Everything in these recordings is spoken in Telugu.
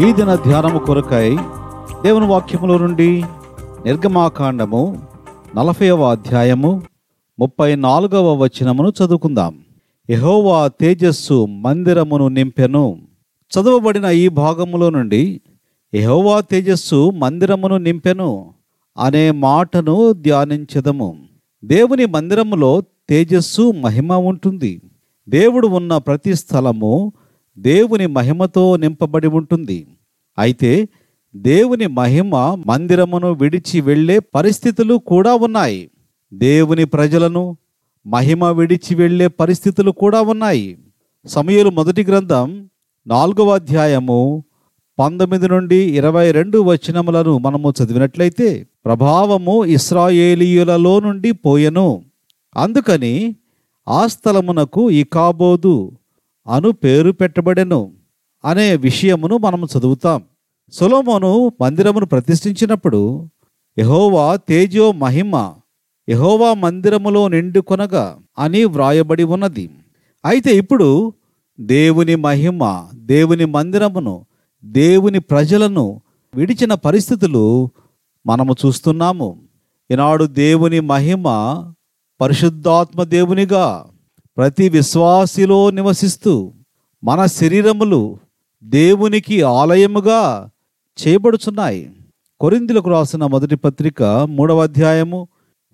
ఈ దిన ధ్యానము కొరకై దేవుని వాక్యములో నుండి నిర్గమాకాండము నలభైవ అధ్యాయము ముప్పై నాలుగవ వచనమును చదువుకుందాం. యహోవా తేజస్సు మందిరమును నింపెను. చదవబడిన ఈ భాగములో నుండి యహోవా తేజస్సు మందిరమును నింపెను అనే మాటను ధ్యానించదము. దేవుని మందిరములో తేజస్సు మహిమ ఉంటుంది. దేవుడు ఉన్న ప్రతి స్థలము దేవుని మహిమతో నింపబడి ఉంటుంది. అయితే దేవుని మహిమ మందిరమును విడిచి వెళ్ళే పరిస్థితులు కూడా ఉన్నాయి. దేవుని ప్రజలను మహిమ విడిచి వెళ్ళే పరిస్థితులు కూడా ఉన్నాయి. సమయలు మొదటి గ్రంథం నాలుగవ అధ్యాయము పంతొమ్మిది నుండి ఇరవై రెండు వచనములను మనము చదివినట్లయితే ప్రభావము ఇస్రాయేలీయులలో నుండి పోయెను. అందుకని ఆ స్థలమునకు ఇకాబోదు అను పేరు పెట్టబడెను అనే విషయమును మనం చదువుతాం. సొలోమోను మందిరమును ప్రతిష్ఠించినప్పుడు యహోవా తేజో మహిమ యహోవా మందిరములో నిండుకొనగా అని వ్రాయబడి ఉన్నది. అయితే ఇప్పుడు దేవుని మహిమ దేవుని మందిరమును దేవుని ప్రజలను విడిచిన పరిస్థితులు మనము చూస్తున్నాము. ఈనాడు దేవుని మహిమ పరిశుద్ధాత్మ దేవునిగా ప్రతి విశ్వాసిలో నివసిస్తూ మన శరీరములు దేవునికి ఆలయముగా చేయబడుచున్నాయి. కొరిందులకు రాసిన మొదటి పత్రిక మూడవ అధ్యాయము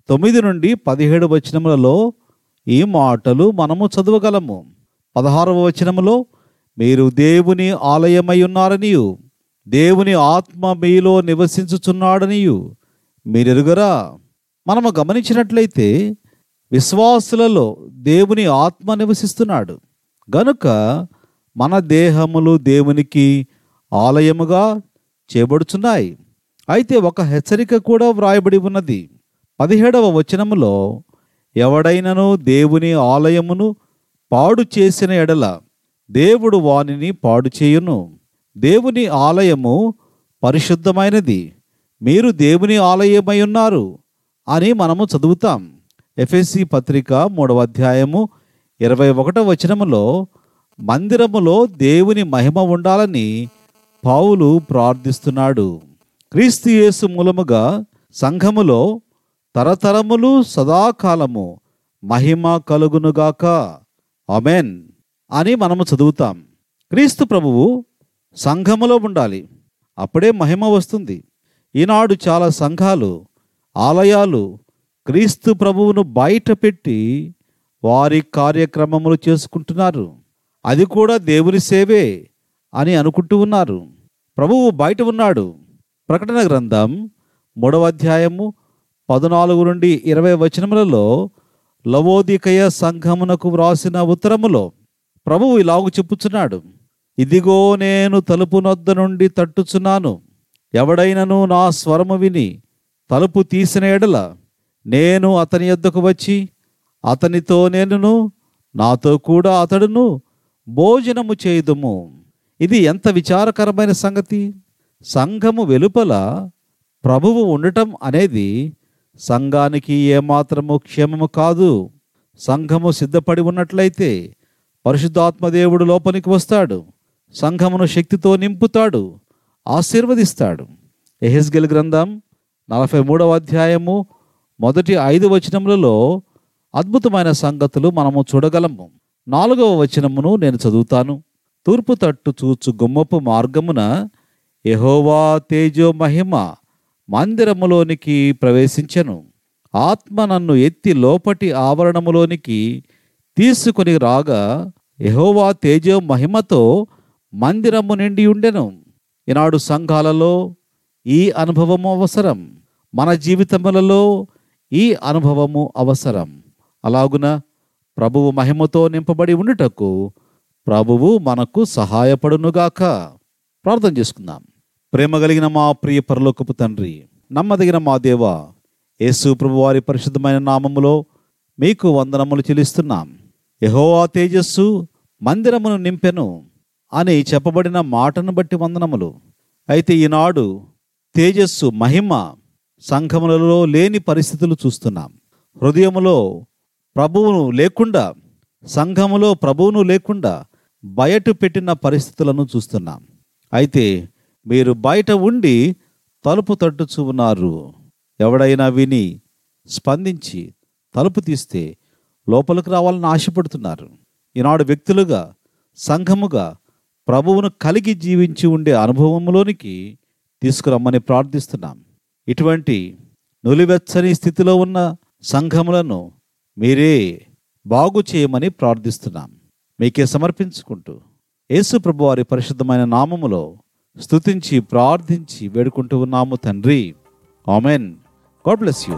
తొమ్మిది నుండి పదిహేడు వచనములలో ఈ మాటలు మనము చదవగలము. పదహారవ వచనములో మీరు దేవుని ఆలయమై ఉన్నారనియు దేవుని ఆత్మ మీలో నివసించుచున్నాడనియు మీరెరుగరా? మనము గమనించినట్లయితే విశ్వాసులలో దేవుని ఆత్మ నివసిస్తున్నాడు. గనుక మన దేహములు దేవునికి ఆలయముగా చేయబడుచున్నాయి. అయితే ఒక హెచ్చరిక కూడా వ్రాయబడి ఉన్నది. పదిహేడవ వచనములో ఎవడైనను దేవుని ఆలయమును పాడు చేసిన ఎడల దేవుడు వానిని పాడు చేయును. దేవుని ఆలయము పరిశుద్ధమైనది. మీరు దేవుని ఆలయమై ఉన్నారు అని మనము చదువుతాం. ఎఫ్ఎస్సి పత్రిక మూడవ అధ్యాయము ఇరవై ఒకటవ వచనములో మందిరములో దేవుని మహిమ ఉండాలని పావులు ప్రార్థిస్తున్నాడు. క్రీస్తు యేసు మూలముగా సంఘములో తరతరములు సదాకాలము మహిమ కలుగునుగాక అమెన్ అని మనము చదువుతాం. క్రీస్తు ప్రభువు సంఘములో ఉండాలి. అప్పుడే మహిమ వస్తుంది. ఈనాడు చాలా సంఘాలు ఆలయాలు క్రీస్తు ప్రభువును బయట పెట్టి వారి కార్యక్రమములు చేసుకుంటున్నారు. అది కూడా దేవుని సేవే అని అనుకుంటూ ఉన్నారు. ప్రభువు బయట ఉన్నాడు. ప్రకటన గ్రంథం మూడవ అధ్యాయము పద్నాలుగు నుండి ఇరవై వచనములలో లవోదికయ సంఘమునకు వ్రాసిన ఉత్తరములో ప్రభువు ఇలాగు చెప్పుచున్నాడు. ఇదిగో నేను తలుపు నొద్ద నుండి తట్టుచున్నాను. ఎవడైనను నా స్వరము విని తలుపు తీసిన ఎడల నేను అతని యొద్దకు వచ్చి అతనితో నేనును నాతో కూడా అతడును భోజనము చేయుదుము ఇది ఎంత విచారకరమైన సంగతి? సంఘము వెలుపల ప్రభువు ఉండటం అనేది సంఘానికి ఏమాత్రము క్షేమము కాదు. సంఘము సిద్ధపడి ఉన్నట్లయితే పరిశుద్ధాత్మదేవుడు లోపలికి వస్తాడు. సంఘమును శక్తితో నింపుతాడు. ఆశీర్వదిస్తాడు. ఎహెస్గెల్ గ్రంథం నలభై మూడవ అధ్యాయము మొదటి ఐదు వచనములలో అద్భుతమైన సంగతులు మనము చూడగలము. నాలుగవ వచనమును నేను చదువుతాను. తూర్పు తట్టు చూచు గుమ్మపు మార్గమున యహోవా తేజో మహిమ మందిరములోనికి ప్రవేశించెను. ఆత్మ నన్ను ఎత్తి లోపటి ఆవరణములోనికి తీసుకొని రాగా యహోవా తేజో మహిమతో మందిరము నిండి ఉండెను. ఈనాడు సంఘాలలో ఈ అనుభవము అవసరం. మన జీవితములలో ఈ అనుభవము అవసరం. అలాగున ప్రభువు మహిమతో నింపబడి ఉండుటకు ప్రభువు మనకు సహాయపడునుగాక. ప్రార్థన చేసుకుందాం. ప్రేమ కలిగిన మా ప్రియ పరలోకపు తండ్రి నమ్మదగిన మా దేవ యేసు ప్రభు వారి పరిశుద్ధమైన నామములో మీకు వందనములు చెల్లిస్తున్నాం. యహోవా తేజస్సు మందిరమును నింపెను అని చెప్పబడిన మాటను బట్టి వందనములు. అయితే ఈనాడు తేజస్సు మహిమ సంఘములలో లేని పరిస్థితులు చూస్తున్నాం. హృదయములో ప్రభువును లేకుండా సంఘములో ప్రభువును లేకుండా బయట పెట్టిన పరిస్థితులను చూస్తున్నాం. అయితే మీరు బయట ఉండి తలుపు తట్టుచు ఉన్నారు. ఎవడైనా విని స్పందించి తలుపు తీస్తే లోపలికి రావాలని ఆశపడుతున్నారు. ఈనాడు వ్యక్తులుగా సంఘముగా ప్రభువును కలిగి జీవించి ఉండే అనుభవంలోనికి తీసుకురమ్మని ప్రార్థిస్తున్నాం. ఇటువంటి నులివెచ్చని స్థితిలో ఉన్న సంఘములను మీరే బాగు చేయమని ప్రార్థిస్తున్నాం. మీకే సమర్పించుకుంటూ యేసు ప్రభువారి పరిశుద్ధమైన నామములో స్తుతించి ప్రార్థించి వేడుకుంటూ ఉన్నాము తండ్రి. ఆమెన్. God bless you.